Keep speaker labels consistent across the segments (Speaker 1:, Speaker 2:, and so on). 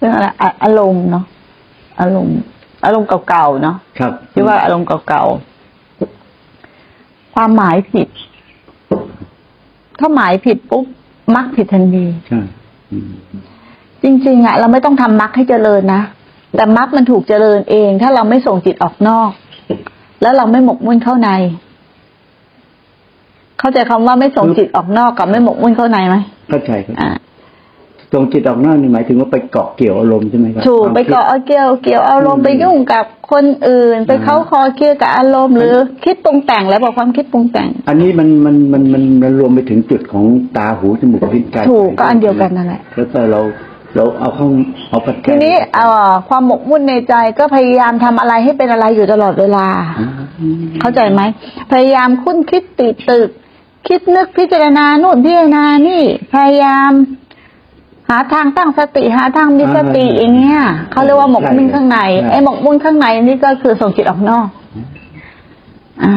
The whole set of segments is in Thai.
Speaker 1: เรื่องอะไรอะอารมณ์เนาะอารมณ์ อารมณ์เก่าๆเนาะ
Speaker 2: ครับ
Speaker 1: ที่ว่าอารมณ์เก่าๆความหมายผิด ถ้าหมายผิดปุ๊บมักผิดทันที
Speaker 2: ใช่อืม
Speaker 1: จริง ๆอะเราไม่ต้องทำมักให้เจริญนะแต่มักมันถูกเจริญเอง ถ้าเราไม่ส่งจิตออกนอก แล้วเราไม่หมกมุ่นเข้าใน เข้าใจคำว่าไม่ส่งจิตออกนอกกับไม่หมกมุ่นเข้าในไหม
Speaker 2: เข้าใจครับ
Speaker 1: อ่า
Speaker 2: ตรงจิตออกนอกนี่หมายถึงว่าไปเกาะเกี่ยวอารมณ์ใช่ไหมครับ
Speaker 1: ถูก
Speaker 2: ควม
Speaker 1: ไป
Speaker 2: คิด
Speaker 1: เกาะเอาเกี่ยวเกี่ยวอารมณ์ไปยุ่งกับคนอื่น ไป
Speaker 2: อ่า
Speaker 1: เข้าคอเกี่ยวกับอารมณ์หรือคิดปรุงแต่งแล้วบอกความคิดปรุงแต่ง
Speaker 2: อันนี้มันมันมันมันมันรวมไปถึงจุดของตาหูจมูกลิ้นกาย
Speaker 1: ถูกก็อันเดียวกันนั่นแหละ
Speaker 2: แล้วก็เราเราเอาเข้าเอาปัจจัย
Speaker 1: ทีนี้เอ่อความหมกมุ่นในใจก็พยายามทำอะไรให้เป็นอะไรอยู่ตลอดเวลา
Speaker 2: อ่า
Speaker 1: เข้าใจไหมพยายามคุ้นคิดติดตึก คิดนึกพิจารณาโน่นพิจารณานี่ พยายาม หาทางตั้งสติหาทางมีสติอย่างเงี้ยเขาเรียกว่าหมกมุ่นข้างในไอ้หมกมุ่นข้างในนี่ก็คือส่งจิตออกนอก อ่า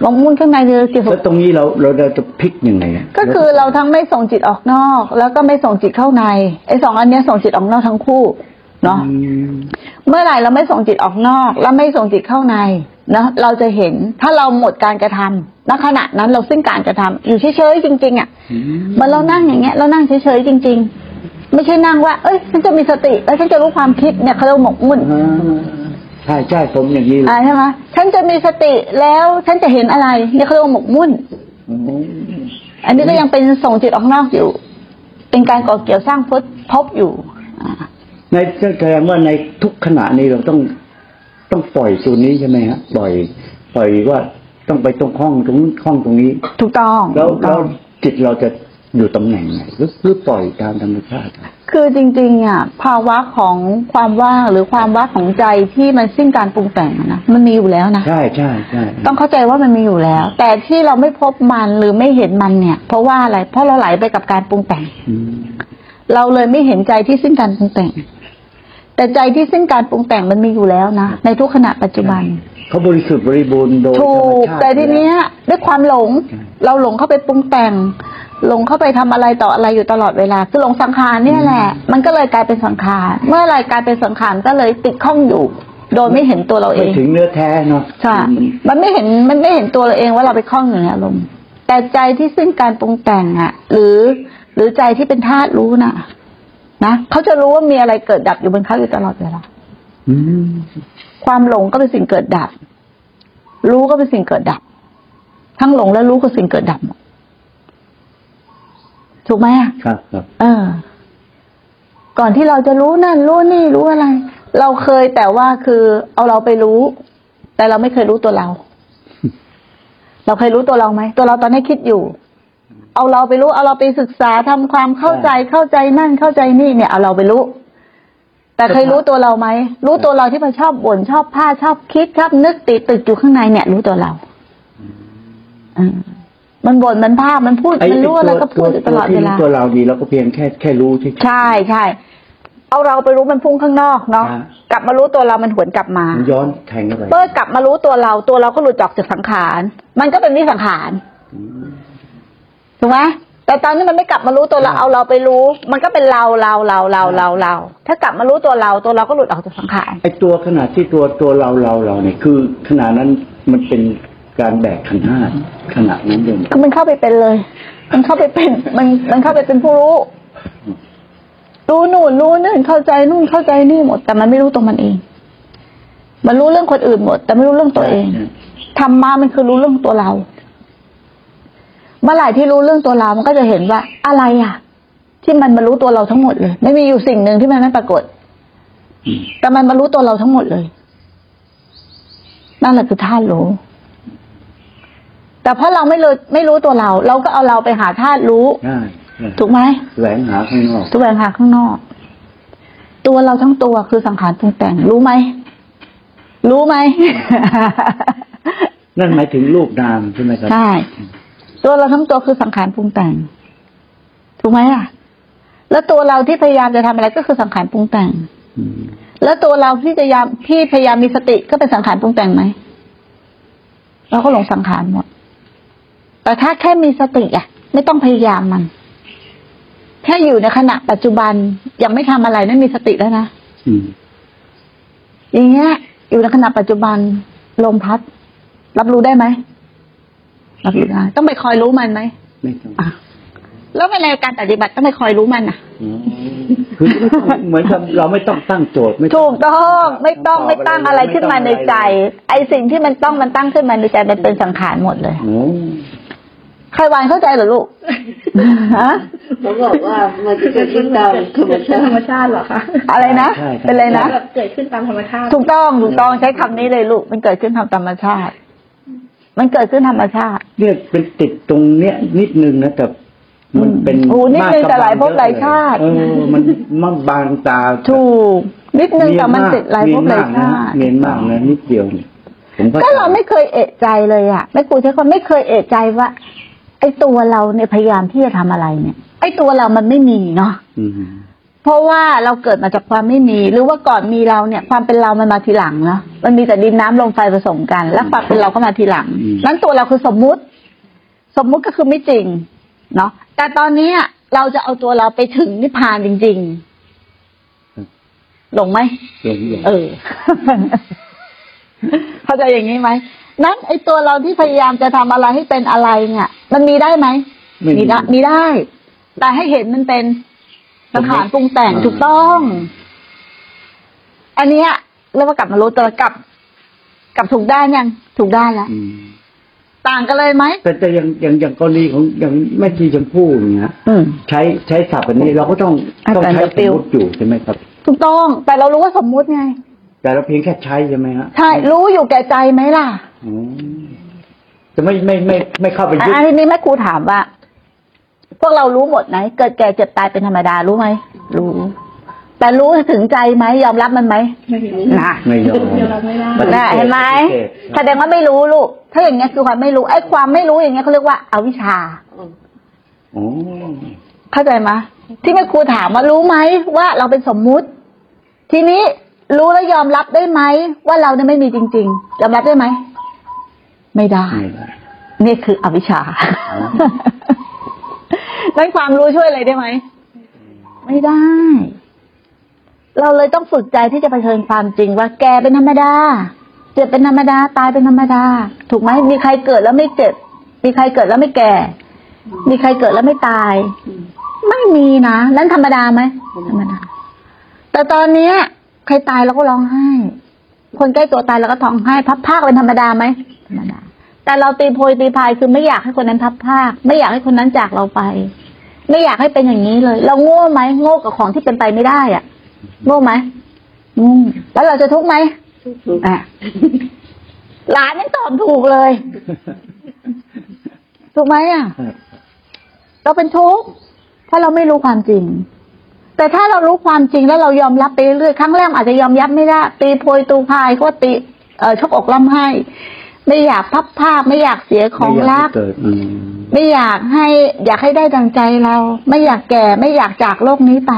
Speaker 1: หมกมุ่นข้างในคือจิต
Speaker 2: แล้วตรงนี้เราเราเราจะพลิกยังไงะ
Speaker 1: ก็คือเราทั้งไม่ส่งจิตออกนอก แล้วก็ไม่ส่งจิตเข้าในไอ้สองอันเนี้ยส่งจิตออกนอกทั้งคู่ เนาะ
Speaker 2: อืม
Speaker 1: เมื่อไหร่เราไม่ส่งจิตออกนอก แล้วไม่ส่งจิตเข้าในนะเราจะเห็นถ้าเราหมดการกระทำณขณะนั้นเราสิ้นการกระทำอยู่เฉยๆจริง ๆ อะ
Speaker 2: อืม
Speaker 1: เหมันเรานั่งอย่างเงี้ย เรานั่งเฉยๆจริง ๆ ไม่ใช่นั่งว่า เอ้ยฉันจะมีสติแล้วฉันจะรู้ความคิดเนี่ยเขาเรียกว่าหมกมุ่น
Speaker 2: อ่าใช่ใช่ผมอย่างนี้เลย
Speaker 1: อ่าใช่ไหมฉันจะมีสติแล้วฉันจะเห็นอะไรเนี่ยเขาเรียกว่าหมกมุ่น
Speaker 2: อืม
Speaker 1: อันนี้ก็ยังเป็นส่งจิตออกนอกอยู่ เป็นการก่อเกี่ยวสร้างพบพบอยู่อ่า
Speaker 2: ในแสดงว่าในทุกขณะนี้เราต้องต้องปล่อยตัวนี้ใช่ไหมฮะปล่อย ปล่อยว่าต้องไปตรงห้องตรงนู้นห้องตรงนี้
Speaker 1: ถูกต้อง
Speaker 2: แล้ว
Speaker 1: ถูก
Speaker 2: แล้
Speaker 1: ต้
Speaker 2: ว
Speaker 1: อง
Speaker 2: จิตเราจะอยู่ตำแหน่งไหนหรือหรือปล่อยตามธรรมชาติ
Speaker 1: คือจริงๆอะภาวะของความว่างหรือความว่างของใจที่มันสิ้นการปรุงแต่งอะนะมันมีอยู่แล้วนะ
Speaker 2: ใช่ใช่ใช่
Speaker 1: ต้องเข้าใจว่ามันมีอยู่แล้ว แต่ที่เราไม่พบมันหรือไม่เห็นมันเนี่ย เพราะว่าอะไรเพราะเราไหลไปกับการปรุงแต่ง
Speaker 2: อืม
Speaker 1: เราเลยไม่เห็นใจที่สิ้นการปรุงแต่ง แต่ใจที่สิ้นการปรุงแต่งมันมีอยู่แล้วนะ ในทุกขณะปัจจุบัน
Speaker 2: เขาบริสุทธิ์บริบูรณ์โดยธร
Speaker 1: ถู
Speaker 2: รม
Speaker 1: ก
Speaker 2: ชาติ
Speaker 1: แต่ทีเนี้ยด้วยความหลง
Speaker 2: ใช่
Speaker 1: เราหลงเข้าไปปรุงแต่ง หลงเข้าไปทำอะไรต่ออะไรอยู่ตลอดเวลา คือหลงสังขารเนี่ยแหละ มันก็เลยกลายเป็นสังขาร เมื่ออะไรกลายเป็นสังขารก็เลยติดข้องอยู่ โดยไม่เห็นตัวเราเอ
Speaker 2: ไป
Speaker 1: ง
Speaker 2: ถึงเนื้อแท้เนาะ
Speaker 1: ใช่มันไม่เห็นมันไม่เห็นตัวเราเองว่าเราไปคล้องอยู่ในอารมณ์แต่ใจที่สิ้นการปรุงแต่งอะหรือ หรือใจที่เป็นธาตุรู้น่ะ นะเขาจะรู้ว่ามีอะไรเกิดดับอยู่บนเขาอยู่ตลอดเวลา
Speaker 2: อืม
Speaker 1: ความหลงก็เป็นสิ่งเกิดดับ รู้ก็เป็นสิ่งเกิดดับ ทั้งหลงและรู้ก็สิ่งเกิดดับหมดถูกไหมอะ
Speaker 2: ครับครับ
Speaker 1: เออ ก่อนที่เราจะรู้นั่นรู้นี่รู้อะไร เราเคยแต่ว่าคือเอาเราไปรู้ แต่เราไม่เคยรู้ตัวเรา เราเคยรู้ตัวเราไหมตัวเราตอนนี้คิดอยู่ เอาเราไปรู้ เอาเราไปศึกษาทำความเข้าใจเข้าใจนั่นเข้าใจนี่เนี่ยเอาเราไปรู้ แต่เคยรู้ตัวเราไหมรู้ตัวเราที่มันชอบบ่นชอบพลาดชอบคิดชอบนึกติดตึกอยู่ข้างในเนี่ย รู้ตัวเราอืมมันบ่นมันพาดมันพูด
Speaker 2: ไอ้
Speaker 1: มันรู้อะไรก็พูด
Speaker 2: ตัว
Speaker 1: อยู่ตลอด
Speaker 2: ที่
Speaker 1: เว
Speaker 2: รู้
Speaker 1: ลา
Speaker 2: ตัวเราดีเราก็เพียงแค่แค่รู้เฉยๆ
Speaker 1: ใช่ใช่เอาเราไปรู้มันพุ่งข้างนอกเนาะ
Speaker 2: ฮะ
Speaker 1: กลับมารู้ตัวเรามันหวนกลับมา
Speaker 2: มันย้อนแทงเข้าไป
Speaker 1: เมื่อกลับมารู้ตัวเราตัวเราก็หลุดออกจากสังขาร มันก็เป็นวิสังขาร
Speaker 2: อืม
Speaker 1: ถูกไหมแต่ตอนนี้มันไม่กลับมารู้ตัวเรา
Speaker 2: ครับ
Speaker 1: เอาเราไปรู้ มันก็เป็นเราเราเราเราเราเรา ถ้ากลับมารู้ตัวเราตัวเราก็หลุดออกจากสังขาร
Speaker 2: ไอตัวขนาดที่ตัวตัวเราเราเราเนี่ยคือขนาดนั้นมันเป็นการแบกขันธ์ห้าขนาดนั้นเลย
Speaker 1: ก็มันเข้าไปเป็นเลย มันเข้าไปเป็นมันมันเข้าไปเป็นผู้รู้รู้นู่นรู้นี่นเข้าใจนู่นเข้าใจนี่หมด แต่มันไม่รู้ตัวมันเอง มันรู้เรื่องคนอื่นหมด แต่ไม่รู้เรื่องตัวเองธรรมะมันคือรู้เรื่องตัวเรา เมื่อไหร่ที่รู้เรื่องตัวเรา มันก็จะเห็นว่าอะไรอะ ที่มันมารู้ตัวเราทั้งหมดเลย ไม่มีอยู่สิ่งหนึ่งที่มันไม่ปรากฏ
Speaker 2: อืม
Speaker 1: แต่มันมารู้ตัวเราทั้งหมดเลย นั่นแหละคือธาตุรู้ แต่เพราะเราไม่รู้ไม่รู้ตัวเรา เราก็เอาเราไปหาธาตุรู้
Speaker 2: ใช่ใช่
Speaker 1: ถูกไหม
Speaker 2: แหวงหาข้างนอก
Speaker 1: แสวงหาข้างนอก ตัวเราทั้งตัวคือสังขารปรุงแต่ง รู้ไหม รู้ไหม
Speaker 2: นั่นหมายถึงรูปนามใช่ไหมครับ
Speaker 1: ใช่ ตัวเราทั้งตัวคือสังขารปรุงแต่ง ถูกไหมอะ แล้วตัวเราที่พยายามจะทำอะไรก็คือสังขารปรุงแต่ง
Speaker 2: อืม
Speaker 1: แล้วตัวเราที่จะยามที่พยายามมีสติก็เป็นสังขารปรุงแต่งไหมเราก็หลงสังขารหมด แต่ถ้าแค่มีสติอะ ไม่ต้องพยายามมัน แค่อยู่ในขณะปัจจุบันยังไม่ทำอะไรนั่นมีสติแล้วนะ
Speaker 2: อืม
Speaker 1: อย่างเงี้ย อยู่ในขณะปัจจุบันลมพัด รับรู้ได้ไหม รับรู้ได้ ต้องไปคอยรู้มันไหม
Speaker 2: ไม่ต้อง
Speaker 1: อะแล้วในการปฏิบัติต้องไปคอยรู้มันอะ
Speaker 2: อ๋อคือไม่ต้องเหมือนกับเราไม่ต้องตั้งโจทย์ไม่
Speaker 1: ถูกต้องไม่ต้องไม่ตั้งอะไรขึ้นมาในใจ ไอสิ่งที่มันต้องมันตั้งขึ้นมาในใจมันเป็นสังขารหมดเลย
Speaker 2: โอ้
Speaker 1: ใครวานเข้าใจเหรอลูกฮะ
Speaker 3: เขาบอกว่ามันจะเกิดขึ้นตามธรรมชาติ
Speaker 4: ธรรมชาติเหรอคะ
Speaker 1: อะไรนะ
Speaker 2: ใช่ครับ
Speaker 1: เป็นอะไรนะ
Speaker 4: แบบเกิดขึ้นตามธรรมชาติ
Speaker 1: ถูกต้องถูกต้องใช้คำนี้เลยลูกมันเกิดขึ้นทางธรรมชาติ มันเกิดขึ้นธรรมชาติ
Speaker 2: เนี่ยเป็นติดตรงเนี้ยนิดนึงนะแต่มันเป็น
Speaker 1: โอ้นิดนึงแต่หลายภพหลายชาติ
Speaker 2: เออมันมันบางตา
Speaker 1: ถูกนิดนึงแต่มัน
Speaker 2: เย
Speaker 1: ติดหลายภพหลายชาติ
Speaker 2: เนียนมากนะนิดเดียวเนี่ยผมเข้าใจ
Speaker 1: ก็เราไม่เคยเอะใจเลยอะแม่ครูใช้คำไม่เคยเอะใจว่าไอ้ตัวเราเนี่ยพยายามที่จะทำอะไรเนี่ย ไอ้ตัวเรามันไม่มีเนาะ
Speaker 2: อืม
Speaker 1: เพราะว่าเราเกิดมาจากความไม่มี หรือว่าก่อนมีเราเนี่ย ความเป็นเรามันมาทีหลังเนาะมันมีแต่ดินน้ำลมไฟผสมกัน แล้วความเป็นเราก็มาทีหลังนั้นตัวเราคือสมมุติ สมมุติก็คือไม่จริงเนาะแต่ตอนนี้เราจะเอาตัวเราไปถึงนิพพานจริง ๆ หลงไหม
Speaker 2: เดี๋ยวนี้
Speaker 1: เออเข้าใจอย่างนี้ไหมนั้นไอ้ตัวเราที่พยายามจะทำอะไรให้เป็นอะไรเนี่ย มันมีได้ไหม
Speaker 2: ไม่
Speaker 1: มีได้มีได้ แต่ให้เห็นมันเป็น สังขารปรุงแต่งถูกต้อง อันเนี้ยเรียกว่ากลับมารู้ตัวกลับกลับถูกด้านยังถูกด้านแล้ว
Speaker 2: อืม
Speaker 1: ต่างกันเลยไหม
Speaker 2: แต่แต่อย่างอย่างอย่างกรณีของอย่างแม่ชีชมพู่อย่างเงี้ย
Speaker 1: อืม
Speaker 2: ใช้ใช้ศัพท์อันนี้เราก็ต้อง
Speaker 1: อาจารย์
Speaker 2: ต้องใช้
Speaker 1: จะ
Speaker 2: ส
Speaker 1: ติ
Speaker 2: ม
Speaker 1: ว
Speaker 2: มติอยู่ใช่ไหมครับ
Speaker 1: ถูกต้อง แต่เรารู้ว่าสมมุติไง
Speaker 2: แต่เราเพียงแค่ใช้ใช่ไหมฮะ
Speaker 1: ใช่รู้อยู่แก่ใจไหมล่ะ
Speaker 2: อ๋อจะไม่ไม่ไม่ไม่เข้าไปยึด
Speaker 1: อันนี้แม่ครูถามว่า พวกเรารู้หมดไหมเกิดแก่เจ็บตายเป็นธรรมดารู้ไหมรู้ แต่รู้ถึงใจไหมยอมรับมันไหม
Speaker 4: ไม่รู้
Speaker 1: นะ
Speaker 2: ไม่ยอม
Speaker 4: ยอมรับไม่ได้
Speaker 2: ปฏิ
Speaker 1: น่ะ
Speaker 2: สธ
Speaker 1: เห็นไหม
Speaker 2: ปฏิเสธ
Speaker 1: แสดงว่าไม่รู้ลูก ถ้าอย่างเงี้ยคือความไม่รู้ไอ้ความไม่รู้อย่างเงี้ยเขาเรียกว่าอาวิชชา
Speaker 2: อ๋อ
Speaker 1: เข้าใจไหมที่แม่ครูถามว่ารู้ไหมว่าเราเป็นสมมุติ ทีนี้รู้แล้วยอมรับได้ไหมว่าเราเนี่ยไม่มีจริง ๆ ยอมรับได้ไหมไม่ได้
Speaker 2: ไม่ได้
Speaker 1: นี่คืออวิชชา
Speaker 2: อ๋อ
Speaker 1: นั้นความรู้ช่วยอะไรได้ไหม ไม่ได้ เราเลยต้องฝึกใจที่จะเผชิญความจริงว่าแกเป็นธรรมดา เจ็บเป็นธรรมดา ตายเป็นธรรมดา ถูกไหม มีใครเกิดแล้วไม่เจ็บ มีใครเกิดแล้วไม่แก่ มีใครเกิดแล้วไม่ตาย ไม่มีนะ นั้นธรรมดาไหมธรรมดา แต่ตอนเนี้ย ใครตายเราก็ร้องไห้ คนใกล้ตัวตายเราก็ท้องไห้ พับภาคเป็นธรรมดาไหมธรรมดา แต่เราตีโพยตีพายคือไม่อยากให้คนนั้นพับภาค ไม่อยากให้คนนั้นจากเราไป ไม่อยากให้เป็นอย่างนี้เลย เราโง่ไหมโง่กับของที่เป็นไปไม่ได้อะโง่ไหมโง่แล้วเราจะทุกข์ไหมอะหลานยังตอบถูกเลยถูกไหมอะเราเป็นทุกข์ถ้าเราไม่รู้ความจริง แต่ถ้าเรารู้ความจริงแล้วเรายอมรับไปเรื่อยๆครั้งแรกอาจจะยอมรับไม่ได้ตีโพยตูพายก็ตีเอ่อชกอกล่ำให้ ไม่อยากพับภาพไม่อยากเสียของ
Speaker 2: ไม่ยา
Speaker 1: รัก
Speaker 2: ให้เกิดอืม
Speaker 1: ไม่อยากให้ อยากให้ได้ดังใจเรา ไม่อยากแก่ไม่อยากจากโลกนี้ไป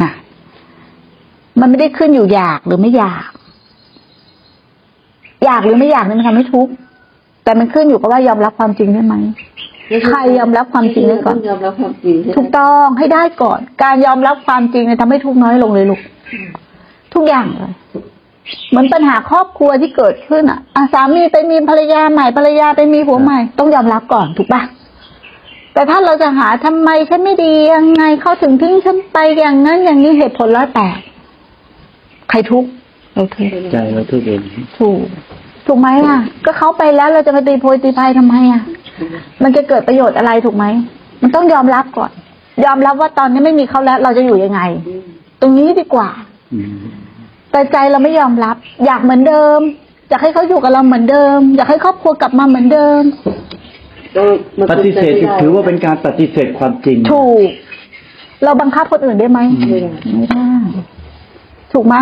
Speaker 1: อะมันไม่ได้ขึ้นอยู่อยากหรือไม่อยาก อยากหรือไม่อยากเนี่ยมันทำให้ทุกข์แต่มันขึ้นอยู่กับว่ายอมรับความจริงได้ไหม ใครยอมรับความจริงได้ก่อน
Speaker 3: ยอมรับความจริงใช่ไหม
Speaker 1: ถูกต้องให้ได้ก่อน การยอมรับความจริงเนี่ยทำให้ทุกข์น้อยลงเลยลูกทุกอย่างเลย เหมือนปัญหาครอบครัวที่เกิดขึ้นอะอะสามีไปมีภรรยาใหม่ภรรยาไปมีผัวใหม่ ต้องยอมรับก่อนถูกปะแต่ถ้าเราจะหาทำไมฉันไม่ดียังไงเขาถึงทิ้งฉันไปอย่างนั้นอย่างนี้เหตุผลแล้วแต่ ใครทุกข์เราทุกข์
Speaker 2: ใจเราทุกเอง
Speaker 1: ถูกถูกไหมอะ ก็เขาไปแล้วเราจะมาตีโพยตีพายทำไมอะ มันจะเกิดประโยชน์อะไรถูกไหมมันต้องยอมรับก่อน ยอมรับว่าตอนนี้ไม่มีเขาแล้ว เราจะอยู่ยังไง ตรงนี้ดีกว่า
Speaker 2: อืม
Speaker 1: แต่ใจเราไม่ยอมรับ อยากเหมือนเดิม อยากให้เขาอยู่กับเราเหมือนเดิม อยากให้ครอบครัวกลับมาเหมือนเดิม
Speaker 3: ก็มัน
Speaker 2: ปฏิเสธ
Speaker 3: ป็นไปไม่ได้
Speaker 2: ถือว่าเป็นการปฏิเสธความจริง
Speaker 1: ถูก เราบังคับคนอื่นได้ไหม
Speaker 3: ไม่ได้
Speaker 1: ไม่ได้ถูกไหม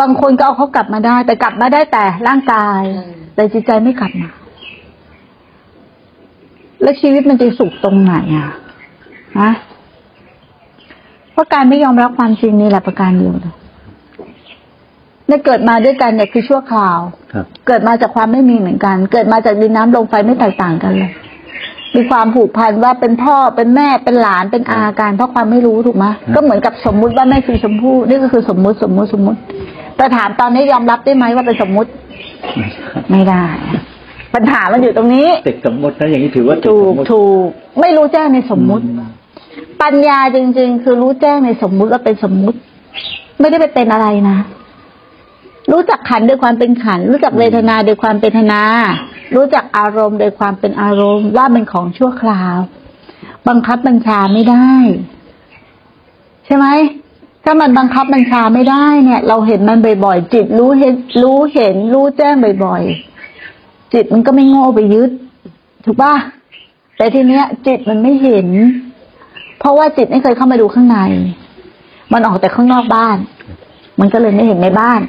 Speaker 1: บางคนก็เอาเขากลับมาได้ แต่กลับมาได้แต่ร่างกาย แต่จิตใจไม่กลับมาแล้วชีวิตมันจะสุขตรงไหนอะฮะเพราะการไม่ยอมรับความจริงนี่แหละประการเดียวเลย ในเกิดมาด้วยกันเนี่ยคือชั่วคราว
Speaker 2: ครับ
Speaker 1: เกิดมาจากความไม่มีเหมือนกัน เกิดมาจากดินน้ำลมไฟไม่แตกต่างกันเลย มีความผูกพันว่าเป็นพ่อเป็นแม่เป็นหลานเป็นอาการ เพราะความไม่รู้ถูกไหมก็เหมือนกับสมมุติว่าแม่ชีชมพู่นี่ก็คือสมมุติสมมุติสมมุติ แต่ถามตอนนี้ยอมรับได้ไหมว่าเป็นสมมุติ ไม่ได้ ปัญหามันอยู่ตรงนี้
Speaker 2: ติดสมมตินะอย่างนี้ถือว่าติด
Speaker 1: ถู
Speaker 2: ส
Speaker 1: ก
Speaker 2: มมติ
Speaker 1: ถูกไม่รู้แจ้งในสมมุติ ปัญญาจริง ๆ คือรู้แจ้งในสมมุติว่าเป็นสมมุติ ไม่ได้ไปเป็นอะไรนะ รู้จักขันธ์โดยความเป็นขันธ์รู้จักเวทนาโดยความเป็นเวทนา รู้จักอารมณ์โดยความเป็นอารมณ์ว่าเป็นของชั่วคราว บังคับบัญชาไม่ได้ ใช่ไหมถ้ามันบังคับบัญชาไม่ได้เนี่ย เราเห็นมันบ่อยๆจิตรู้เห็น รู้เห็น รู้แจ้งบ่อยๆจิตมันก็ไม่โง่ไปยึด ถูกป่ะแต่ทีเนี้ย จิตมันไม่เห็น เพราะว่าจิตไม่เคยเข้ามาดูข้างใน มันออกแต่ข้างนอกบ้าน มันก็เลยไม่เห็นในบ้าน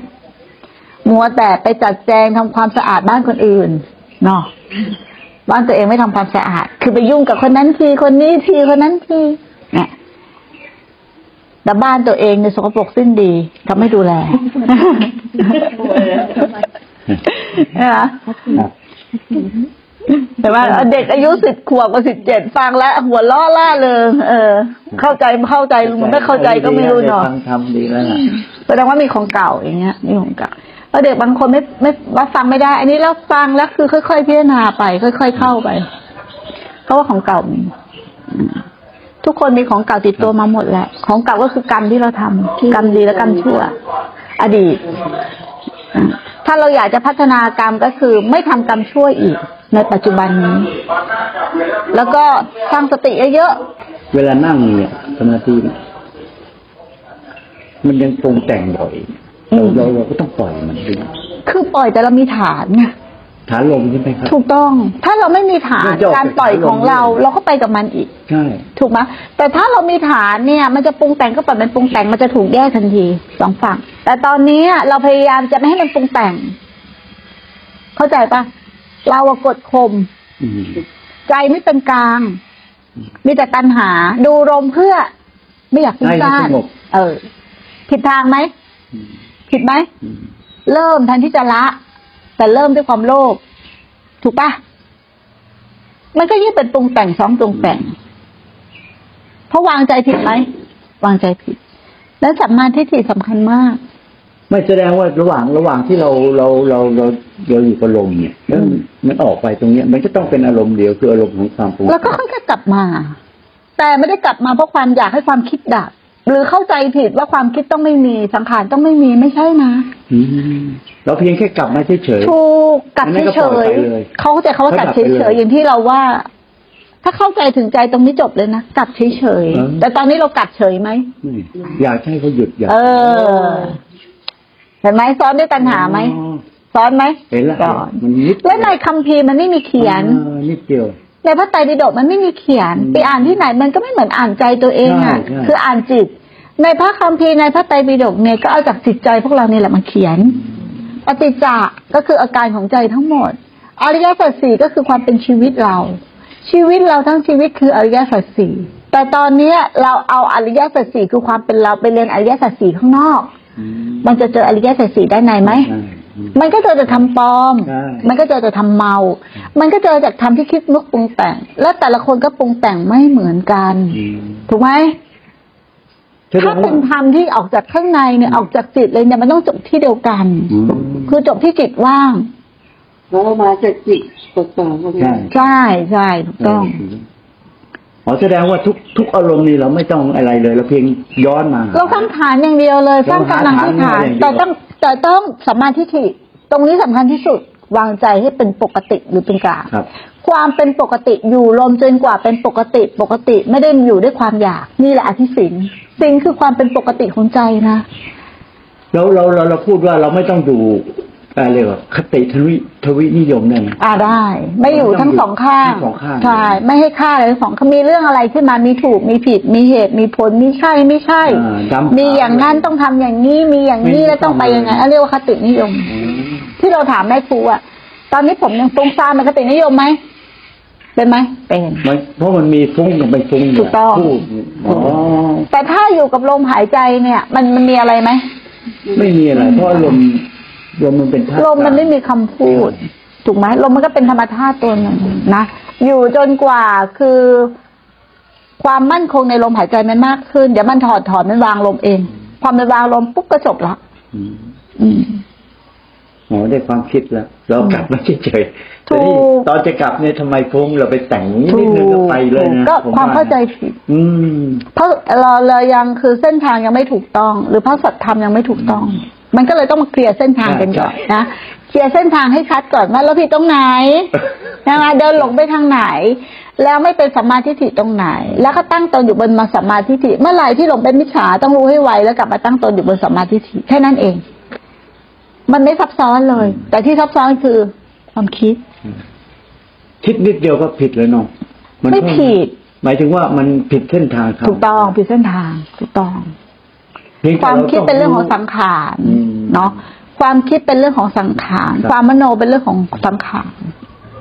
Speaker 1: มัวแต่ไปจัดแจงทำความสะอาดบ้านคนอื่นเนาะบ้านตัวเองไม่ทำความสะอาด คือไปยุ่งกับคนนั้นทีคนนี้ทีคนนั้นทีเนี่ยแต่บ้านตัวเองในยสกปรกสิ้นดีทำไม่ดูแลใช่ไหม
Speaker 2: ครับ
Speaker 1: แต่ว่าเด็กอายุสิบขวบกับสิบเจ็ดฟังแล้ว หัวล้อล่าเลยเออ เข้าใจไม่เข้าใจมันไม่เข้าใจก็ไม่รู้เนาะ
Speaker 2: ฟังทำดีแล้วล่ะ
Speaker 1: แสดงว่ามีของเก่าอย่างเงี้ยมีของเก่า แล้วเด็กบางคนไม่ไม่รับฟังไม่ได้ อันนี้เรับฟังแล้วคือค่อยๆพิจารณาไป ค่อย ๆเข้าไป เพราะว่าของเก่ามีทุกคนมีของเก่าติดตัวมาหมดแหละ ของเก่าก็คือกรรมที่เราทำกรรมดีและกรรมชั่ว อดีต ถ้าเราอยากจะพัฒนากรรมก็คือ ไม่ทำกรรมชั่วอีก ในปัจจุบันนี้ แล้วก็สร้างสติเยอะๆ
Speaker 2: เวลานั่งเนี่ยสมาธิมันยังปรุงแต่งบ่อย
Speaker 1: อืม
Speaker 2: เราเราก็ต้องปล่อยมันด้วย
Speaker 1: ๆคือปล่อยแต่เรามีฐานไง
Speaker 2: ฐานลมใช่ไหมครับ
Speaker 1: ถูกต้อง ถ้าเราไม่มีฐาน
Speaker 2: ไม่ยอม
Speaker 1: การปล่อยของเรา
Speaker 2: ไปฐานลม
Speaker 1: เราก็ไปกับมันอีก
Speaker 2: ใช่
Speaker 1: ถูกไหมแต่ถ้าเรามีฐานเนี่ย มันจะปรุงแต่งก็ปล่อยมันปรุงแต่งมันจะถูกแยกทันทีสองฝั่ง แต่ตอนนี้เราพยายามจะไม่ให้มันปรุงแต่ง เข้าใจปะเราอะกดข่ม
Speaker 2: อืม
Speaker 1: ใจไม่เป็นกลาง มีแต่ตัณหา ดูลมเพื่อ ไม่อยากฟุ้ง
Speaker 2: ใจ
Speaker 1: ซ่า
Speaker 2: มัน
Speaker 1: น
Speaker 2: สงบ
Speaker 1: เออ ผิดทางไหม
Speaker 2: อืม
Speaker 1: ผิดไหม
Speaker 2: อืม
Speaker 1: เริ่มแทนที่จะละ แต่เริ่มด้วยความโลภถูกปะมันก็ยิ่งเป็นปรุงแต่งซ้อมปรุงแต่งเพราะวางใจผิดไหมวางใจผิด แล้วสัมมาทิฏฐิสำคัญมาก
Speaker 2: ไม่แสดงว่าระหว่างระหว่างที่เราเราเราเราเราอยู่กับลมเนี่ยแล้วมันมันออกไปตรงเนี้ย มันก็ต้องเป็นอารมณ์เดียวคืออารมณ์ของความปรุง
Speaker 1: แล้วก็ค่อยๆกลับมา แต่ไม่ได้กลับมาเพราะความอยากให้ความคิดดับ หรือเข้าใจผิดว่าความคิดต้องไม่มีสังขารต้องไม่มีไม่ใช่นะ
Speaker 2: อืมเราเพียงแค่กลับมาเฉย
Speaker 1: ถูกกลับ
Speaker 2: อันนั้นก็
Speaker 1: เฉ
Speaker 2: ปล่อย
Speaker 1: ย
Speaker 2: ไปเลย
Speaker 1: ๆเขาใจเขาว่ากลับ
Speaker 2: เขาดับไป
Speaker 1: เฉ
Speaker 2: เลย
Speaker 1: ยๆอย่างที่เราว่า ถ้าเข้าใจถึงใจตรงนี้จบเลยนะกลับเฉย
Speaker 2: เออ
Speaker 1: ๆแต่ตอนนี้เรากลับเฉยไหม
Speaker 2: ๆนี่อยากให้เขาหยุดอยาก
Speaker 1: เออเห็นไหมซ้อนด้วยตัณหาไหม
Speaker 2: อ๋อ
Speaker 1: ซ้อนไหม
Speaker 2: เห็นแล้ว
Speaker 1: ซ้อน
Speaker 2: มันนิด
Speaker 1: และในคัมภีร์มันไม่มีเขียน
Speaker 2: ออนิดเดียว
Speaker 1: ในพระไตรปิฎกมันไม่มีเขียน
Speaker 2: อืม
Speaker 1: ไปอ่านที่ไหนมันก็ไม่เหมือนอ่านใจตัวเองอะ
Speaker 2: ใช่ใช่
Speaker 1: คืออ่านจิต ในพระคัมภีร์ในพระไตรปิฎกเนี่ยก็เอาจากจิตใจพวกเรานี่แหละมาเขียน ปฏิจจะก็คืออาการของใจทั้งหมด อริยสัจสี่ก็คือความเป็นชีวิตเรา ชีวิตเราทั้งชีวิตคืออริยสัจสี่แต่ตอนเนี้ยเราเอาอริยสัจสี่คือความเป็นเราไปเรียนอริยสัจสี่ข้างนอก
Speaker 2: อืม
Speaker 1: มันจะเจออริยสัจสี่ด้านในไหม
Speaker 2: ใช่อื ม
Speaker 1: มันก็เจอแต่ทำปลอม
Speaker 2: ใช่
Speaker 1: มันก็เจอแต่ทำเมา มันก็เจอจากทำที่คิดนึกปรุงแต่ง และแต่ละคนก็ปรุงแต่งไม่เหมือนกัน
Speaker 2: อืม
Speaker 1: ถูกไหม
Speaker 2: แสด
Speaker 1: ถ้างเป็
Speaker 2: ว่าน
Speaker 1: ธรรมที่ออกจากข้างในเนี่ยออกจากจิตเลยเนี่ยมันต้องจบที่เดียวกัน
Speaker 2: อืม
Speaker 1: คือจบที่จิตว่าง
Speaker 3: เพราะว่ามาจากจิตเปล่าๆพวก
Speaker 2: ใช่
Speaker 3: นี้
Speaker 1: ใช่ใช่ถูกต้อง
Speaker 2: อ๋อแสดงว่าทุกทุกอารมณ์นี่เราไม่ต้องอะไรเลย เราเพียงย้อนมา
Speaker 1: เราสร้างฐานอย่างเดียวเลยสร้างกำลังที่ฐาน
Speaker 2: เราหาฐาน
Speaker 1: แต่ต้อง แต่ต้องสัมมาทิฏฐิตรงนี้สำคัญที่สุดวางใจให้เป็นปกติหรือเป็นกลาง
Speaker 2: ครับ
Speaker 1: ความเป็นปกติอยู่ลมจนกว่าเป็นปกติปกติไม่ได้อยู่ด้วยความอยาก นี่แหละอธิสินสินคือความเป็นปกติของใจนะ
Speaker 2: เราเราเราเราพูดว่าเราไม่ต้องดูอะ ไรว่าคติทวิทวินิยมได้ไหม
Speaker 1: อ่าได้ ไม่อยู่ทั้งสองข้าง
Speaker 2: ทั้งสองข้าง
Speaker 1: ใช่ไม่ให้ค่าเลยทั้งสองข้างมีเรื่องอะไรขึ้นมามีถูกมีผิด มีเหตุมีผลมีใช่ไม่ใช่
Speaker 2: อ่าดำ
Speaker 1: มีอย่างนั้นต้องทำอย่างนี้มีอย่างนี้
Speaker 2: ไม่
Speaker 1: แล้วต้องไปยังไง
Speaker 2: ต้อง
Speaker 1: อันเรียกว่าคตินิยม
Speaker 2: อืม
Speaker 1: ที่เราถามแม่ครูอะตอนนี้ผมยังฟุ้งซ่านเป็นคตินิยมไหมเป็นไหมเป็น
Speaker 2: มันเพราะมันมีฟุ้งกับไม่ฟุ้ง
Speaker 1: ถูกต้อง
Speaker 2: พูดอ๋อ
Speaker 1: แต่ถ้าอยู่กับลมหายใจเนี่ย มันมันมีอะไรไหม
Speaker 2: ไม่มีอะไรเพราะลม ลมมันเป็นธาตุ
Speaker 1: ลมมันไม่มีคำพูด ถูกไหมลมมันก็เป็นธรรมชาติตัวหนึ่งนะอยู่จนกว่าคือ ความมั่นคงในลมหายใจมันมากขึ้น เดี๋ยวมันถอดถอนมันวางลมเอง พอมันวางลมปุ๊บก็จบละ
Speaker 2: อืม
Speaker 1: อืม
Speaker 2: หมอได้ความคิดแล้ว เรากลับมาเฉยๆ
Speaker 1: ถู
Speaker 2: แต่
Speaker 1: ก
Speaker 2: นี่ตอนจะกลับเนี่ยทำไมฟุ้งเราไปแต่งนิดนึงก็ไปเลยนะ
Speaker 1: ก็
Speaker 2: ผม
Speaker 1: ความเข้าใจผิด
Speaker 2: อืม
Speaker 1: เพราะเราเรายังคือเส้นทางยังไม่ถูกต้อง หรือพระสัทธรรมยังไม่ถูกต้อง มันก็เลยต้องมาเคลียร์เส้นทางกันก่อนนะเคลียร์เส้นทางให้ชัดก่อนว่าเราผิดตรงไหนนะคะเดินหลงไปทางไหน แล้วไม่เป็นสัมมาทิฏฐิตรงไหน แล้วก็ตั้งตนอยู่บนมาสัมมาทิฏฐิเมื่อไหร่ที่หลงเป็นมิจฉาต้องรู้ให้ไวแล้วกลับมาตั้งตนอยู่บนสัมมาทิฏฐิแค่นั้นเอง มันไม่ซับซ้อนเลย แต่ที่ซับซ้อนคือความคิด
Speaker 2: คิดนิดเดียวก็ผิดเลยเนาะน
Speaker 1: ไม่ผิด
Speaker 2: หมายถึงว่ามันผิดเส้นทางครับ
Speaker 1: ถูกต้องผิดเส้นทางถูกต้อง
Speaker 2: เพียง
Speaker 1: ค
Speaker 2: แต่
Speaker 1: วาม
Speaker 2: ต้
Speaker 1: คิดเป็นเรื่องของสังขาร
Speaker 2: อืม
Speaker 1: เนาะความคิดเป็นเรื่องของสังขาร
Speaker 2: ครับ
Speaker 1: ความมโนเป็นเรื่องของสังขาร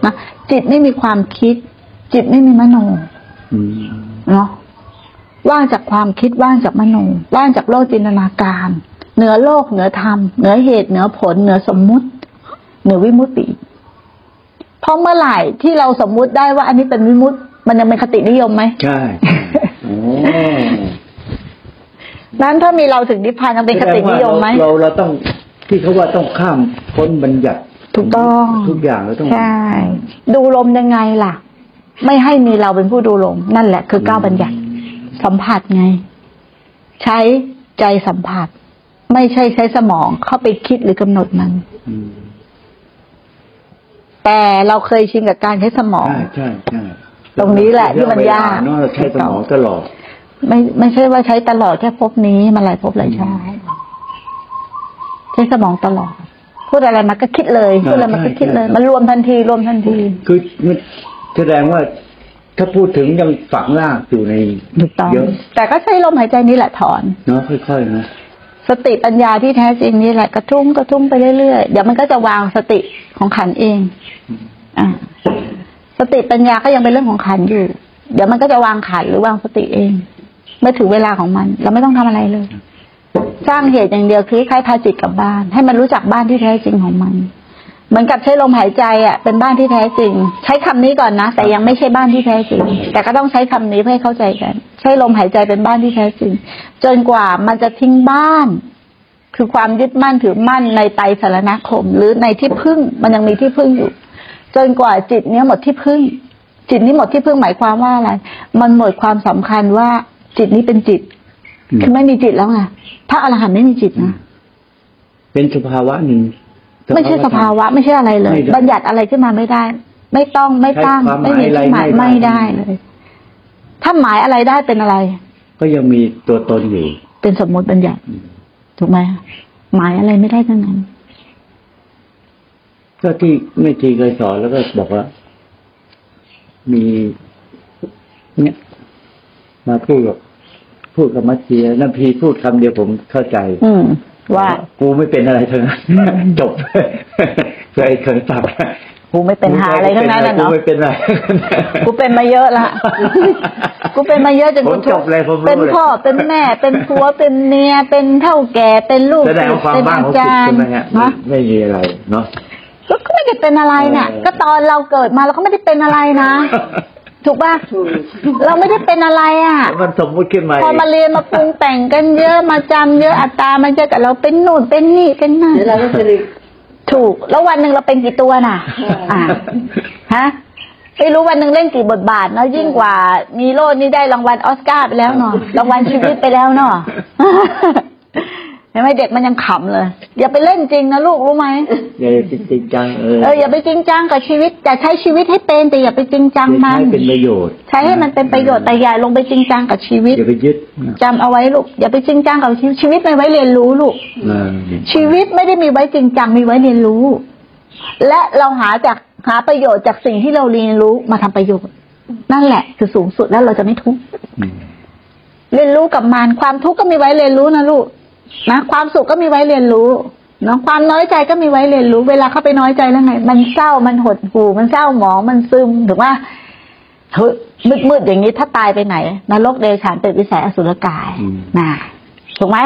Speaker 1: นะจิตไม่มีความคิด จิตไม่มีมโน
Speaker 2: อืม
Speaker 1: เนาะว่างจากความคิดว่างจากมโน ว่างจากโลกจินตนาการ เหนือโลกเหนือธรรมเหนือเหตุเหนือผล เหนือสมมุติ เหนือวิมุตติเพราะเมื่อไหร่ที่เราสมมุติได้ว่าอันนี้เป็นวิมุตติ มันยังเป็นคตินิยมไหม
Speaker 2: ใช่โอ้
Speaker 1: นั้นถ้ามีเราถึงนิพพานยังเป็นคตินิยมไหม
Speaker 2: แสดงว่าเราเราต้องที่เขาว่าต้องข้ามพ้นบัญญัติ
Speaker 1: ถูกต้อง
Speaker 2: ทุกอย่างเราต้อง
Speaker 1: ใช่ดูลมยังไงล่ะ ไม่ให้มีเราเป็นผู้ดูลมนั่นแหละคือก้าวบัญญัติ สัมผัสไง ใช้ใจสัมผัส ไม่ใช่ใช้สมองเข้าไปคิดหรือกำหนดมัน
Speaker 2: อืม
Speaker 1: แต่เราเคยชินกับการใช้สมอง
Speaker 2: ใช่ใช่ใช่
Speaker 1: ตรงนี้แหละที่มันยาก
Speaker 2: เนาะเราใช้สมองตลอด
Speaker 1: ไม่ไม่ใช่ว่าใช้ตลอดแค่ภพนี้มาหลายภพหลายชาติใช้สมองตลอด พูดอะไรมาก็คิดเลยพูดอะไรมาก็คิดเลย มันรวมทันที รวมทันที
Speaker 2: คือมันแสดงว่าถ้าพูดถึงยังฝังรากอยู่ใน
Speaker 1: ถูกต้อง
Speaker 2: เยอะ
Speaker 1: แต่ก็ใช้ลมหายใจนี้แหละถอน
Speaker 2: เนาะค่อยๆนะ
Speaker 1: สติปัญญาที่แท้จริงนี่แหละกระทุ้งกระทุ้งไปเรื่อยๆเดี๋ยวมันก็จะวางสติของขันเองอ่าสติปัญญาก็ยังเป็นเรื่องของขันอยู่ เดี๋ยวมันก็จะวางขันหรือวางสติเอง เมื่อถึงเวลาของมัน เราไม่ต้องทำอะไรเลย สร้างเหตุอย่างเดียวคือคล้ายพาจิตกลับบ้าน ให้มันรู้จักบ้านที่แท้จริงของมัน เหมือนกับใช้ลมหายใจอะ เป็นบ้านที่แท้จริง ใช้คำนี้ก่อนนะแต่ยังไม่ใช่บ้านที่แท้จริง แต่ก็ต้องใช้คำนี้เพื่อให้เข้าใจกัน ใช้ลมหายใจเป็นบ้านที่แท้จริง จนกว่ามันจะทิ้งบ้าน คือความยึดมั่นถือมั่นในไตสารณคม หรือในที่พึ่งมันยังมีที่พึ่งอยู่ จนกว่าจิตเนี้ยหมดที่พึ่งจิตนี้หมดที่พึ่งหมายความว่าอะไร มันหมดความสำคัญว่า จิตนี้เป็นจิต
Speaker 2: อืม
Speaker 1: คือไม่มีจิตแล้วไงพระอรหันต์ไม่มีจิตนะ
Speaker 2: เป็นสภาวะหนึ่ง
Speaker 1: ไม่ใช่สภาวะ ไม่ใช่อะไรเลย
Speaker 2: ไม่ได้
Speaker 1: บัญญัติอะไรขึ้นมาไม่ได้ ไม่ต้องไม่ตั้ง
Speaker 2: ใช้ความหมาย
Speaker 1: ไม่มีที่หมาย
Speaker 2: อะไรไม่
Speaker 1: ไม่
Speaker 2: ได้
Speaker 1: ได้เลยถ้าหมายอะไรได้เป็นอะไร
Speaker 2: ก็ยังมีตัวตนอยู่
Speaker 1: เป็นสมมติบัญญัติถูกไหมหมายอะไรไม่ได้ทั้งนั้น
Speaker 2: ก็ที่แม่ทีเคยสอนแล้วก็บอกว่า มีเนี่ย มาพูดกับพูดกับมัชเชียน้ำพีพูดคำเดียวผมเข้าใจ
Speaker 1: อืมว่า
Speaker 2: กูไม่เป็นอะไรทั้งนั้นจบเคยเคยตัก
Speaker 1: กูไม่เป็นหาอะไรทั้งนั้นน่ะ
Speaker 2: กู
Speaker 1: เนาะ
Speaker 2: ไม่เป็นไร
Speaker 1: กูเป็นมาเยอะละกูเป็นมาเยอะจน
Speaker 2: ผ
Speaker 1: กู
Speaker 2: มจบเลยผมรู้
Speaker 1: เป็นพ่อเป็นแม่ เป็นผัวเป็นเมียเป็นเท่าแก่เป็นลูก
Speaker 2: แสดงว่าความ
Speaker 1: เป็น
Speaker 2: บ้างของ
Speaker 1: อา
Speaker 2: จิต
Speaker 1: จาร
Speaker 2: ใช่
Speaker 1: ย์
Speaker 2: ไหมฮะ
Speaker 1: ฮะ
Speaker 2: ไม่มีอะไรเนาะ
Speaker 1: ก็ก็ไม่ได้เป็นอะไรน่ะ
Speaker 2: เออ
Speaker 1: ก็ตอนเราเกิดมาเราก็ไม่ได้เป็นอะไรนะ ถูกป่ะ
Speaker 3: ถูก
Speaker 1: เราไม่ได้เป็นอะไรอะ
Speaker 2: มันสมมุติขึ้นมา
Speaker 1: พอมาเรียนมาปรุงแต่งกันเยอะมาจำเยอะอัตรามันเยอะกับเราเป็นนู่นเป็นนี่เป็นนั่น
Speaker 3: เดี๋ยวเราก็จะเลย
Speaker 1: ถูก แล้ววันหนึ่งเราเป็นกี่ตัวน่ะ อ่าฮะไม่รู้วันหนึ่งเล่นกี่บทบาทเนาะยิ่งกว่า มีโลดนี่ได้รางวัลออสการ์ไปแล้วเนาะรางวัลชีวิตไปแล้วเนาะเห็นไหมเด็กมันยังขำเลย อย่าไปเล่นจริงนะลูกรู้ไหม
Speaker 2: อย่าไปจริงจังเออ
Speaker 1: เอออย่าไปจริงจังกับชีวิตแต่ใช้ชีวิตให้เป็นแต่อย่าไปจริงจัง
Speaker 2: อย่า
Speaker 1: มัน
Speaker 2: ใช้เป็นประโยชน์
Speaker 1: ใช้ให้มันเป็นประโยชน์แต่อย่าลงไปจริงจังกับชีวิต
Speaker 2: อย่าไปยึด
Speaker 1: จำเอาไว้ลูกอย่าไปจริงจังกับชีวิตชีวิตไม่ไว้เรียนรู้ลูก
Speaker 2: เออ
Speaker 1: ชีวิตไม่ได้มีไว้จริงจังมีไว้เรียนรู้ และเราหาจากหาประโยชน์จากสิ่งที่เราเรียนรู้มาทำประโยชน์ นั่นแหละคือสูงสุดแล้วเราจะไม่ทุกข์
Speaker 2: อืม
Speaker 1: เรียนรู้กับมันความทุกข์ก็มีไว้เรียนรู้นะลูก นะความสุขก็มีไว้เรียนรู้เนาะความน้อยใจก็มีไว้เรียนรู้ เวลาเข้าไปน้อยใจแล้วไง มันเศร้ามันหดหู่มันเศร้าหมองมันซึมถูกว่าเฮ้ยมืดๆอย่างนี้ถ้าตายไปไหนนรกเดชานเป็นวิสัยอสุรกายนะถูกไหม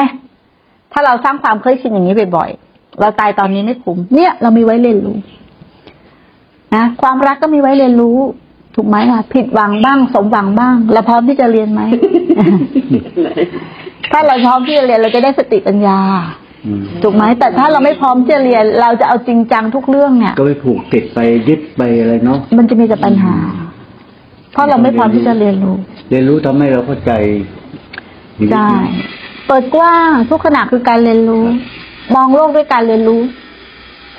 Speaker 1: ถ้าเราสร้างความเคยชินอย่างนี้บ่อยๆเราตายตอนนี้ไม่คุ้มเนี่ย เรามีไว้เรียนรู้นะความรักก็มีไว้เรียนรู้ ถูกถูกไหมล่ะผิดหวังบ้าง สมหวังบ้าง เราพร้อมที่จะเรียนไหม ถ้าเราพร้อมที่จะเรียนเราจะได้สติปัญญา
Speaker 2: อืม
Speaker 1: ถูกไหมแต่ถ้าเราไม่พร้อมที่จะเรียน เราจะเอาจริงจังทุกเรื่องเนี่ย
Speaker 2: ก็ไปผูกติดไปยึดไปอะไรเนาะ
Speaker 1: มันจะมีแต่ปัญหา เพราะเราไม่พร้อมที่จะเรียนรู้
Speaker 2: เรียนรู้ทำให้เราเข้าใจชีวิต
Speaker 1: ใช่เปิดกว้างทุกขณะคือการเรียนรู้ มองโลกด้วยการเรียนรู้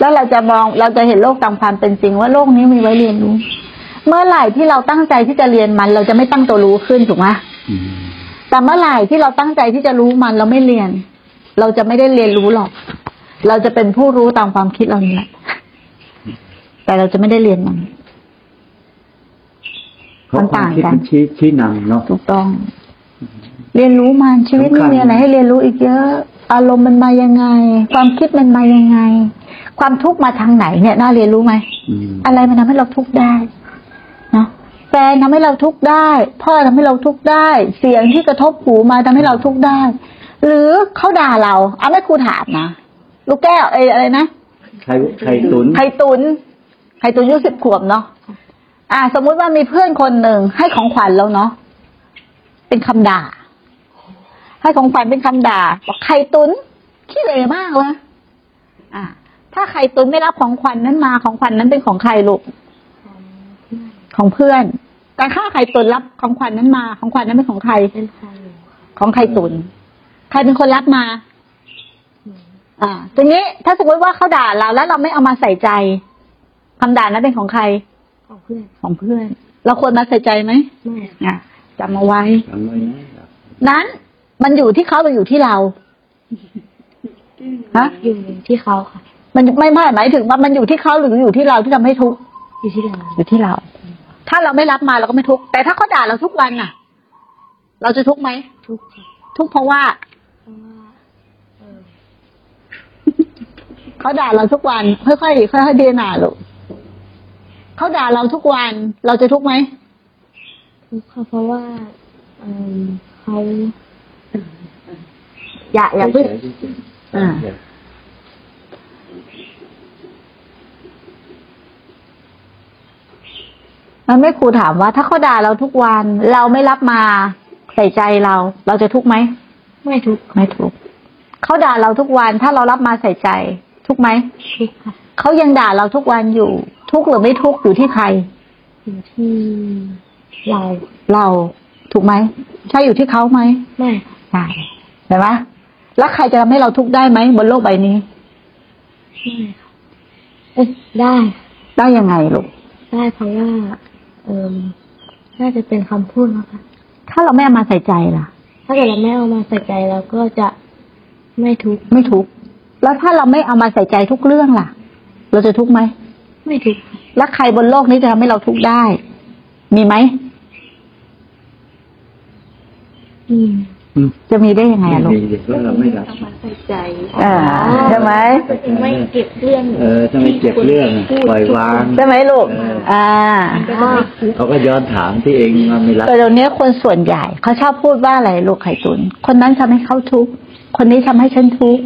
Speaker 1: แล้วเราจะมองเราจะเห็นโลกตามความเป็นจริงว่าโลกนี้มีไว้เรียนรู้ เมื่อไหร่ที่เราตั้งใจที่จะเรียนมัน เราจะไม่ตั้งตัวรู้ขึ้นถูกไหม
Speaker 2: อืม
Speaker 1: แต่เมื่อไหร่ที่เราตั้งใจที่จะรู้มันเราไม่เรียน เราจะไม่ได้เรียนรู้หรอก เราจะเป็นผู้รู้ตามความคิดเรานี่แหละแต่เราจะไม่ได้เรียนมัน
Speaker 2: เพราะความคิด
Speaker 1: มันต่างกัน
Speaker 2: มันชี้ชี้นำเนาะ
Speaker 1: ถูกต้อง เรียนรู้มันชีวิต
Speaker 2: สำคั
Speaker 1: ไม่
Speaker 2: ญ
Speaker 1: มีอะไรให้เรียนรู้อีกเยอะ อารมณ์มันมายังไง ความคิดมันมายังไง ความทุกข์มาทางไหนเนี่ยน่าเรียนรู้ไหม
Speaker 2: อืม
Speaker 1: อะไรมันทำให้เราทุกข์ได้เนาะ แฟนทำให้เราทุกข์ได้ พ่อทำให้เราทุกข์ได้ เสียงที่กระทบหูมาทำให้เราทุกข์ได้ หรือเขาด่าเราเอาไม่ครูถามนะลูกแก้วเอยอะไรนะ
Speaker 2: ไข่ไข่ตุน
Speaker 1: ไข่ตุนไข่ตุนอายุสิบขวบเนาะอ่า สมมุติว่ามีเพื่อนคนหนึ่งให้ของขวัญแล้วเนาะเป็นคำด่า ให้ของขวัญเป็นคำด่าบอกไข่ตุนขี้เหร่มากเลยอ่า ถ้าไข่ตุนไม่รับของขวัญนั้นมาของขวัญนั้นเป็นของใครลูก ของเพื่อนแต่ถ้าไข่ตุนรับของขวัญนั้นมาของขวัญนั้นเป็นของใคร
Speaker 3: เป็นใคร
Speaker 1: ของไข่ตุนใครเป็นคนรับมา อ่าทีนี้ถ้าสมมติว่าเขาด่าเราแล้วเราไม่เอามาใส่ใจคำด่านั้นเป็นของใคร
Speaker 3: ของเพื่อน
Speaker 1: ของเพื่อน เราควรมาใส่ใจไหม
Speaker 3: ไม่
Speaker 1: อะจำเอาไว้
Speaker 2: จำไว้นะ
Speaker 1: นั้นมันอยู่ที่เขาหรืออยู่ที่เราฮะ
Speaker 3: อยู่ที่เขาค่ะ
Speaker 1: มันไม่ไม่หมายถึงว่ามันอยู่ที่เขาหรืออยู่ที่เราที่ทำให้ทุกข์
Speaker 3: อยู่ที่เรา
Speaker 1: อยู่ที่เรา ถ้าเราไม่รับมาเราก็ไม่ทุกข์แต่ถ้าเขาด่าเราทุกวันน่ะ เราจะทุกข์ไหม
Speaker 3: ทุกข์ค่ะ
Speaker 1: ทุกข์เพราะว่า
Speaker 3: เพราะว่าเออ
Speaker 1: เขาด่าเราทุกวันค่อยๆค่อยๆเดียนาลูกเขาด่าเราทุกวัน เราจะทุกข์ไหม
Speaker 3: ทุกข์ค่ะเพราะว่าเออเขา
Speaker 1: อย่าอย่าเพิ่งอ่า มันไม่ครูถามว่า ถ้าเขาด่าเราทุกวัน เราไม่รับมาใส่ใจเรา เราจะทุกข์ไหม
Speaker 3: ไม่ทุกข์
Speaker 1: ไม่ทุกข์เขาด่าเราทุกวัน ถ้าเรารับมาใส่ใจ ทุกข์ไหม
Speaker 3: ทุกข์ค่ะ
Speaker 1: เขายังด่าเราทุกวันอยู่ ทุกข์หรือไม่ทุกข์อยู่ที่ใคร
Speaker 3: อยู่ที่เรา
Speaker 1: เราถูกไหมใช่อยู่ที่เขาไหม
Speaker 3: ไม่ค่ะ
Speaker 1: ใช่เห็นไหมแล้วใครจะทำให้เราทุกข์ได้ไหมบนโลกใบนี้
Speaker 3: ไม่ค่ะเอ้ยได้
Speaker 1: ได้ยังไงลูก
Speaker 3: ได้เพราะว่า เออน่าจะเป็นคำพูดนะคะ
Speaker 1: ถ้าเราไม่เอามาใส่ใจล่ะ
Speaker 3: ถ้าเกิดเราไม่เอามาใส่ใจเราก็จะไม่ทุกข์
Speaker 1: ไม่ทุกข์แล้วถ้าเราไม่เอามาใส่ใจทุกเรื่องล่ะ เราจะทุกข์ไหม
Speaker 3: ไม่ทุกข์ค่ะ
Speaker 1: แล้วใครบนโลกนี้จะทำให้เราทุกข์ได้ มีไหม
Speaker 3: อืม
Speaker 2: อืม
Speaker 1: จะมีได้ยังไงอะลูก
Speaker 2: ดีๆเพราะเราไม่รับ
Speaker 3: มาใส่ใจ
Speaker 1: อ่าใช่ไหม
Speaker 3: ไม่เก็บเรื่อง
Speaker 2: เออถ้าไม่เจ็บเรื่องปล่อยวาง
Speaker 1: ใช่ไหมลูก
Speaker 2: เออ
Speaker 1: อ่า
Speaker 3: ก็จะไม่ทุกข์
Speaker 2: เขาก็ย้อนถามที่เองมาไม่รับ
Speaker 1: แต่เดี๋ยวนี้คนส่วนใหญ่เขาชอบพูดว่าอะไรลูกไข่ตุนคนนั้นทำให้เขาทุกข์คนนี้ทำให้ฉันทุกข์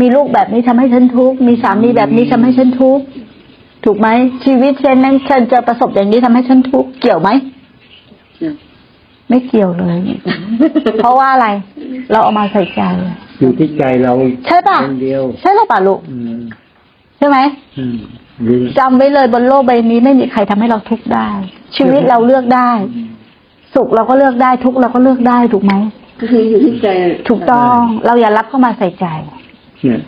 Speaker 1: มีลูกแบบนี้ทำให้ฉันทุกข์มีสามีแบบนี้ทำให้ฉันทุกข์ถูกไหมชีวิตฉันนั้นฉันจะประสบอย่างนี้ทำให้ฉันทุกข์เกี่ยวไหม ไม่เกี่ยวเลย เพราะว่าอะไร เราเอามาใส่ใจ
Speaker 2: อยู่ที่ใจเรา
Speaker 1: ใช่ปะ
Speaker 2: คนเดียว
Speaker 1: ใช่หรือเปล่าลูก
Speaker 2: อืม
Speaker 1: ใช่ไหม
Speaker 2: อืมดี
Speaker 1: จำไว้เลยบนโลกใบนี้ไม่มีใครทำให้เราทุกข์ได้ ชีวิตเราเลือกได้ สุขเราก็เลือกได้ทุกข์เราก็เลือกได้ถูกไหม
Speaker 3: ก็คืออยู่ที่ใจ
Speaker 1: ถูกต้อง เราอย่ารับเข้ามาใส่ใจ
Speaker 2: เนี่ย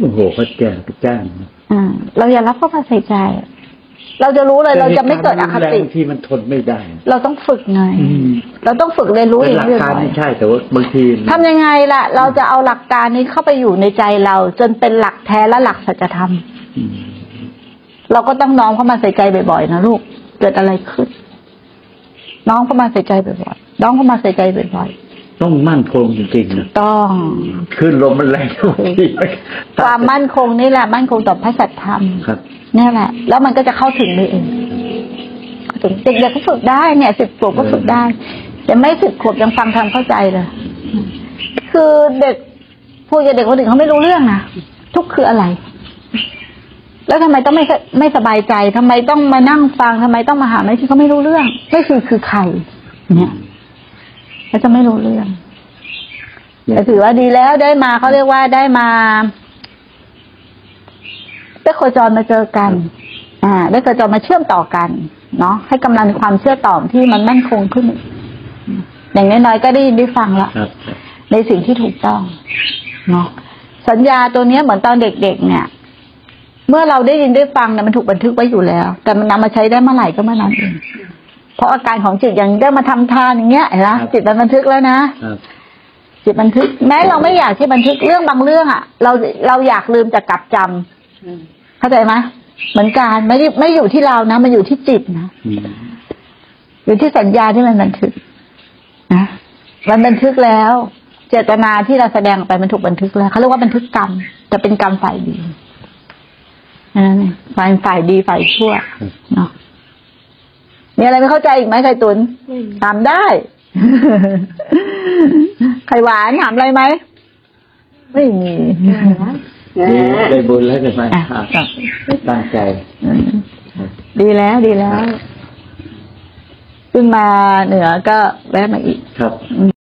Speaker 2: โอ้โหเขาแจ้งเขาจ้าง
Speaker 1: อ่าเราอย่ารับเข้ามาใส่ใจ เราจะรู้เลยเราจะไม่เกิดอค
Speaker 2: แร
Speaker 1: ติ
Speaker 2: งที่มันทนไม่ได้
Speaker 1: เราต้องฝึกไง
Speaker 2: อืม
Speaker 1: เราต้องฝึกเรียนรู้
Speaker 2: เป็
Speaker 1: อนย่า
Speaker 2: หลั
Speaker 1: ง
Speaker 2: ก
Speaker 1: นี้
Speaker 2: การ
Speaker 1: บ่อย
Speaker 2: ไม่ใช่แต่ว่าบางที
Speaker 1: ๆทำยังไงล่ะ เราจะเอาหลักการนี้เข้าไปอยู่ในใจเรา จนเป็นหลักแท้และหลักสัจธรรม
Speaker 2: อืม
Speaker 1: เราก็ต้องน้อมเข้ามาใส่ใจบ่อยๆนะลูกเกิดอะไรขึ้น น้องเข้ามาใส่ใจบ่อยๆน้องเข้ามาใส่ใจบ่อย
Speaker 2: ต้องมั่นคงจริงๆนะ
Speaker 1: ๆต้อง
Speaker 2: ขึ้นลมมันแรงทุกที
Speaker 1: ความมั่นคงนี่แหละ มั่นคงต่อพระสัจธรรม
Speaker 2: ครับ
Speaker 1: นี่แหละ แล้วมันก็จะเข้าถึงเลยเองเข้าถึงเด็กๆก็ฝึกได้เนี่ยสิบขวบก็ฝึกได้ แต่ไม่สิบขวบยังฟังทำเข้าใจเลยคือเด็กพูดกับเด็กคนอื่นเขาไม่รู้เรื่องนะทุกข์คืออะไร แล้วทำไมต้องไม่ไม่สบายใจทำไมต้องมานั่งฟังทำไมต้องมาหาไม่ที่เขาไม่รู้เรื่องไม่คือคือใครเนี่ย เขาจะไม่รู้เรื่องแต่ถือว่าดีแล้วได้มาเขาเรียกว่าได้มาได้โคจรมาเจอกัน อ่า ได้โคจรมาเชื่อมต่อกัน เนาะให้กำลังความเชื่อต่อที่มันมั่นคงขึ้น อย่างน้อยๆก็ได้ยินได้ฟังละ
Speaker 2: ครับครับ
Speaker 1: ในสิ่งที่ถูกต้อง เนาะสัญญาตัวเนี้ยเหมือนตอนเด็กๆเนี่ย เมื่อเราได้ยินได้ฟังเนี่ยมันถูกบันทึกไว้อยู่แล้ว แต่มันนำมาใช้ได้เมื่อไหร่ก็เมื่อนั้นเอง เพราะอาการของจิตอย่างได้มาทำทานอย่างเงี้ยเห็นไหมจิตมันบันทึกแล้วนะครับจิตบันทึก แม้เราไม่อยากที่บันทึกเรื่องบางเรื่องอะ เราเราอยากลืมแต่กลับจำเข้าใจไหมเหมือนกันไม่ได้ไม่อยู่ที่เรานะมันอยู่ที่จิตนะ
Speaker 2: อืม
Speaker 1: อยู่ที่สัญญาที่มันบันทึกนะมันบันทึกแล้ว เจตนาที่เราแสดงออกไปมันถูกบันทึกแล้วเขาเรียกว่าบันทึกกรรมจะเป็นกรรมฝ่ายดีนั่นเองฝ่ายฝ่ายดีฝ่ายชั่วเนาะ มีอะไรไม่เข้าใจอีกไหมไข่ตุน
Speaker 3: ไม่มี
Speaker 1: ถามได้ ไข่หวานถามอะไรไหมไม่มี
Speaker 2: ดีได้บุญแล้วกันไหม
Speaker 1: อะ
Speaker 2: ครับตั้งใจ
Speaker 1: อืมดีแล้วดีแล้ว ขึ้นมาเหนือก็แวะมาอีก
Speaker 2: ครับ